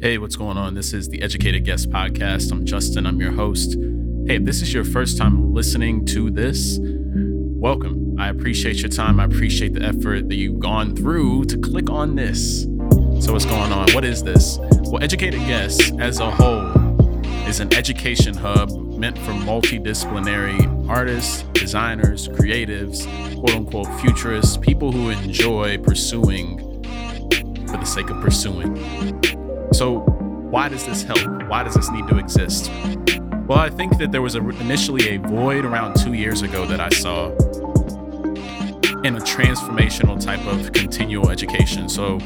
Hey, what's going on? This is the Educated Guest Podcast. I'm Justin, I'm your host. Hey, if this is your first time listening to this, welcome. I appreciate your time. I appreciate the effort that you've gone through to click on this. So, what's going on? What is this? Well, Educated Guests as a whole is an education hub meant for multidisciplinary artists, designers, creatives, quote unquote futurists, people who enjoy pursuing for the sake of pursuing. So, why does this help? Why does this need to exist? Well, I think that there was a, initially a void around two years ago that I saw in a transformational type of continual education. So,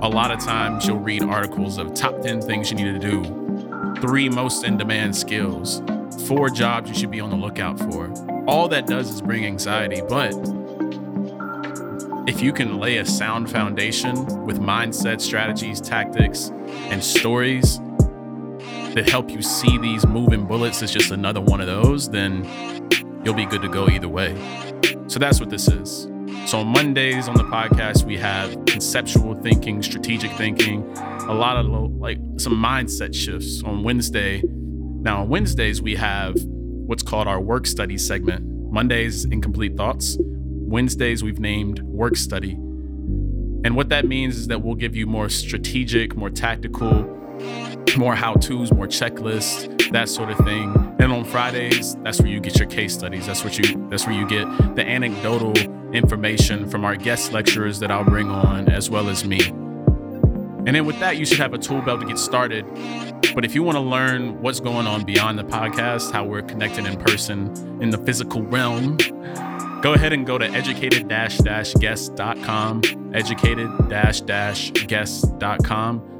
a lot of times you'll read articles of top 10 things you need to do, three most in demand skills, four jobs you should be on the lookout for. All that does is bring anxiety, but if you can lay a sound foundation with mindset, strategies, tactics, and stories that help you see these moving bullets as just another one of those, then you'll be good to go either way. So that's what this is. So on Mondays on the podcast, we have conceptual thinking, strategic thinking, a lot of like some mindset shifts. On Wednesday, now on Wednesdays we have what's called our work study segment. Mondays, incomplete thoughts. Wednesdays, we've named work study. And what that means is that we'll give you more strategic, more tactical, more how to's, more checklists, that sort of thing. And on Fridays, that's where you get your case studies. That's what you that's where you get the anecdotal information from our guest lecturers that I'll bring on, as well as me. And then with that, you should have a tool belt to get started. But if you want to learn what's going on beyond the podcast, how we're connected in person in the physical realm, go ahead and go to educated-guest.com, educated-guest.com,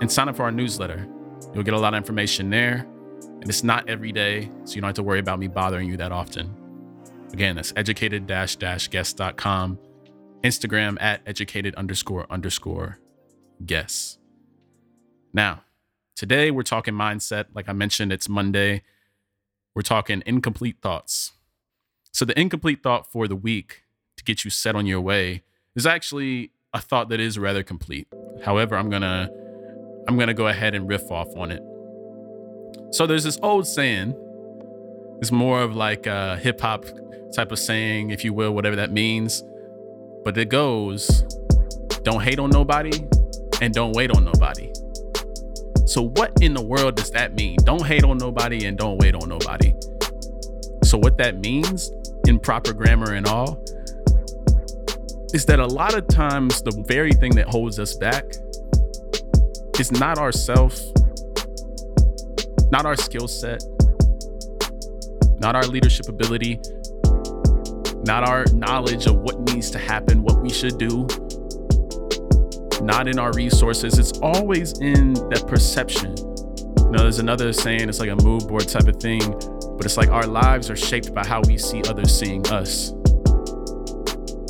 and sign up for our newsletter. You'll get a lot of information there, and it's not every day, so you don't have to worry about me bothering you that often. Again, that's educated-guest.com, Instagram at educated underscore underscore guests. Now, today we're talking mindset. Like I mentioned, it's Monday. We're talking incomplete thoughts. So the incomplete thought for the week to get you set on your way is actually a thought that is rather complete. However, I'm going to I'm going to go ahead and riff off on it. So there's this old saying. It's more of like a hip hop type of saying, if you will, whatever that means. But it goes, don't hate on nobody and don't wait on nobody. So what in the world does that mean? Don't hate on nobody and don't wait on nobody. So what that means in proper grammar and all is that a lot of times the very thing that holds us back is not ourself, not our skill set, not our leadership ability, not our knowledge of what needs to happen, what we should do, not in our resources. It's always in that perception. Know, there's another saying, it's like a mood board type of thing but it's like our lives are shaped by how we see others seeing us.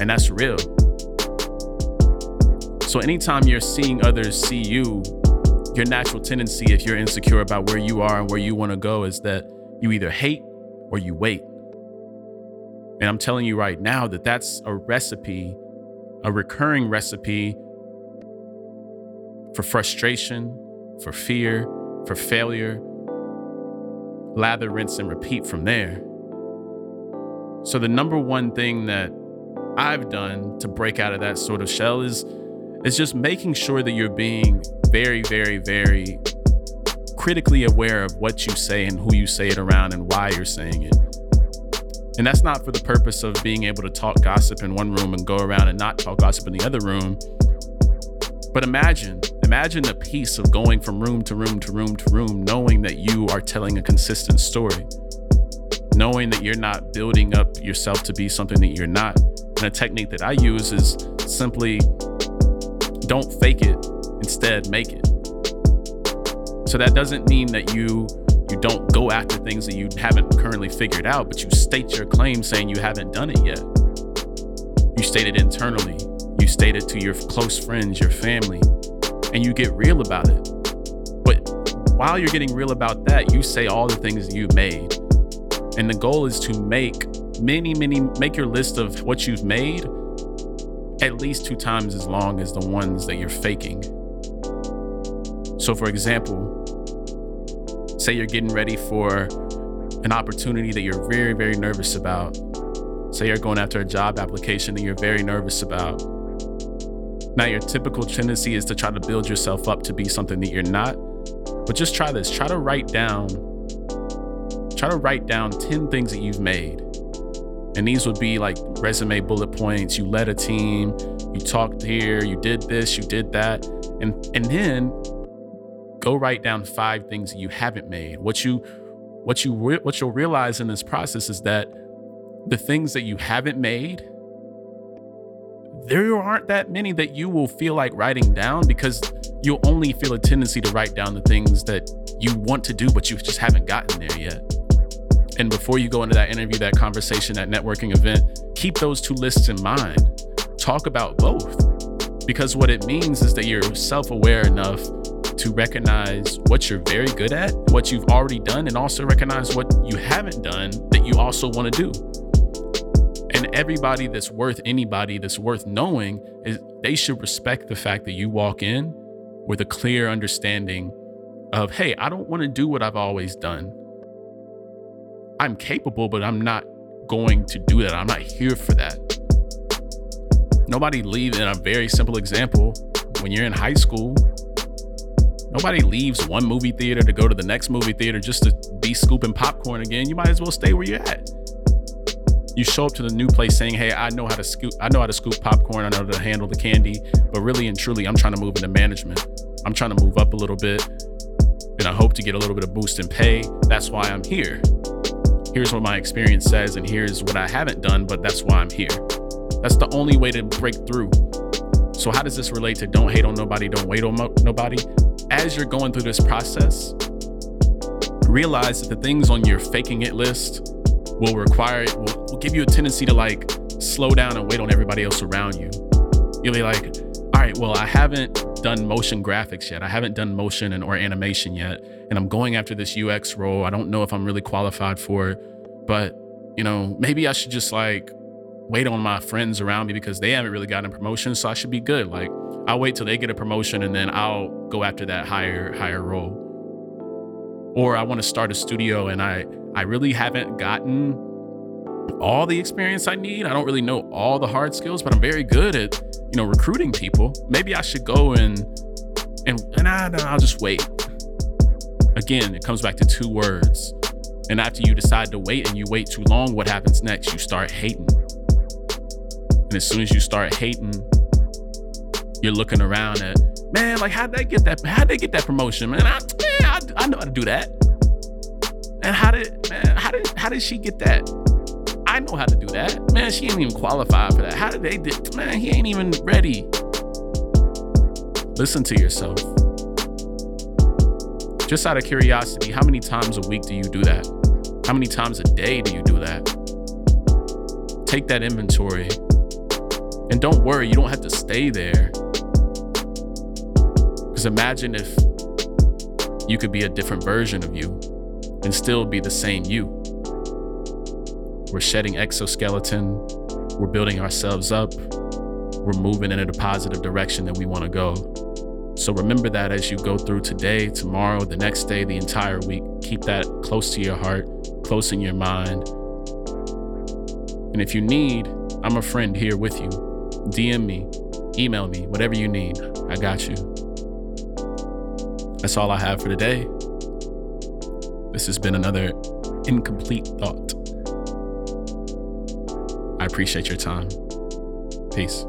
And that's real. So anytime you're seeing others see you, your natural tendency, if you're insecure about where you are and where you want to go, is that you either hate or you wait. And I'm telling you right now that that's a recipe, a recurring recipe for frustration, for fear, for failure, lather, rinse, and repeat from there. So, the number one thing that I've done to break out of that sort of shell is, is just making sure that you're being very, very, very critically aware of what you say and who you say it around and why you're saying it. And that's not for the purpose of being able to talk gossip in one room and go around and not talk gossip in the other room. But imagine Imagine the peace of going from room to room to room to room, knowing that you are telling a consistent story, knowing that you're not building up yourself to be something that you're not. And a technique that I use is simply don't fake it, instead make it. So that doesn't mean that you you don't go after things that you haven't currently figured out, but you state your claim saying you haven't done it yet. You state it internally. You state it to your close friends, your family, and you get real about it. But while you're getting real about that, you say all the things you've made. And the goal is to make many, many, make your list of what you've made at least two times as long as the ones that you're faking. So, for example, say you're getting ready for an opportunity that you're very, very nervous about. Say you're going after a job application that you're very nervous about. Now, your typical tendency is to try to build yourself up to be something that you're not. But just try this try to write down, try to write down 10 things that you've made. And these would be like resume bullet points. You led a team, you talked here, you did this, you did that. And and then go write down five things that you haven't made. What you what you what you'll realize in this process is that the things that you haven't made there aren't that many that you will feel like writing down because you'll only feel a tendency to write down the things that you want to do but you just haven't gotten there yet. And before you go into that interview, that conversation, that networking event, keep those two lists in mind. Talk about both because what it means is that you're self aware enough to recognize what you're very good at, what you've already done, and also recognize what you haven't done that you also want to do. And everybody that's worth anybody that's worth knowing is they should respect the fact that you walk in with a clear understanding of, hey, I don't want to do what I've always done. I'm capable, but I'm not going to do that. I'm not here for that. Nobody leaves, in a very simple example, when you're in high school, Nobody leaves one movie theater to go to the next movie theater just to be scooping popcorn again. You might as well stay where you're at. You show up to the new place saying, "Hey, I know how to scoop. I know how to scoop popcorn. I know how to handle the candy." But really and truly, I'm trying to move into management. I'm trying to move up a little bit, and I hope to get a little bit of boost in pay. That's why I'm here. Here's what my experience says, and here's what I haven't done, but that's why I'm here. That's the only way to break through. So, how does this relate to don't hate on nobody, don't wait on mo- nobody? as you're going through this process, realize that the things on your faking it list will require, will, give you a tendency to like slow down and wait on everybody else around you. You'll be like, all right, well, I haven't done motion graphics yet. I haven't done motion and or animation yet. And I'm going after this UX role. I don't know if I'm really qualified for it, but you know, maybe I should just like wait on my friends around me because they haven't really gotten a promotion. So I should be good. Like I'll wait till they get a promotion and then I'll go after that higher higher role. Or I want to start a studio and I I really haven't gotten all the experience I need. I don't really know all the hard skills, but I'm very good at, you know, recruiting people. Maybe I should go and and and I, I'll just wait. Again, it comes back to two words. And after you decide to wait and you wait too long, what happens next? You start hating. And as soon as you start hating, you're looking around at, man, like how'd they get that? How'd they get that promotion, man? I, man, I, I know how to do that. And how did, man, how did, how did she get that? I know how to do that. Man, she ain't even qualified for that. How did they did, man, he ain't even ready. Listen to yourself. Just out of curiosity, how many times a week do you do that? How many times a day do you do that? Take that inventory. And don't worry, you don't have to stay there. Because imagine if you could be a different version of you and still be the same you. We're shedding exoskeleton, we're building ourselves up, we're moving in a positive direction that we want to go. So remember that as you go through today, tomorrow, the next day, the entire week. Keep that close to your heart, close in your mind. And if you need, I'm a friend here with you. DM me, email me, whatever you need. I got you. That's all I have for today. This has been another incomplete thought. Appreciate your time. Peace.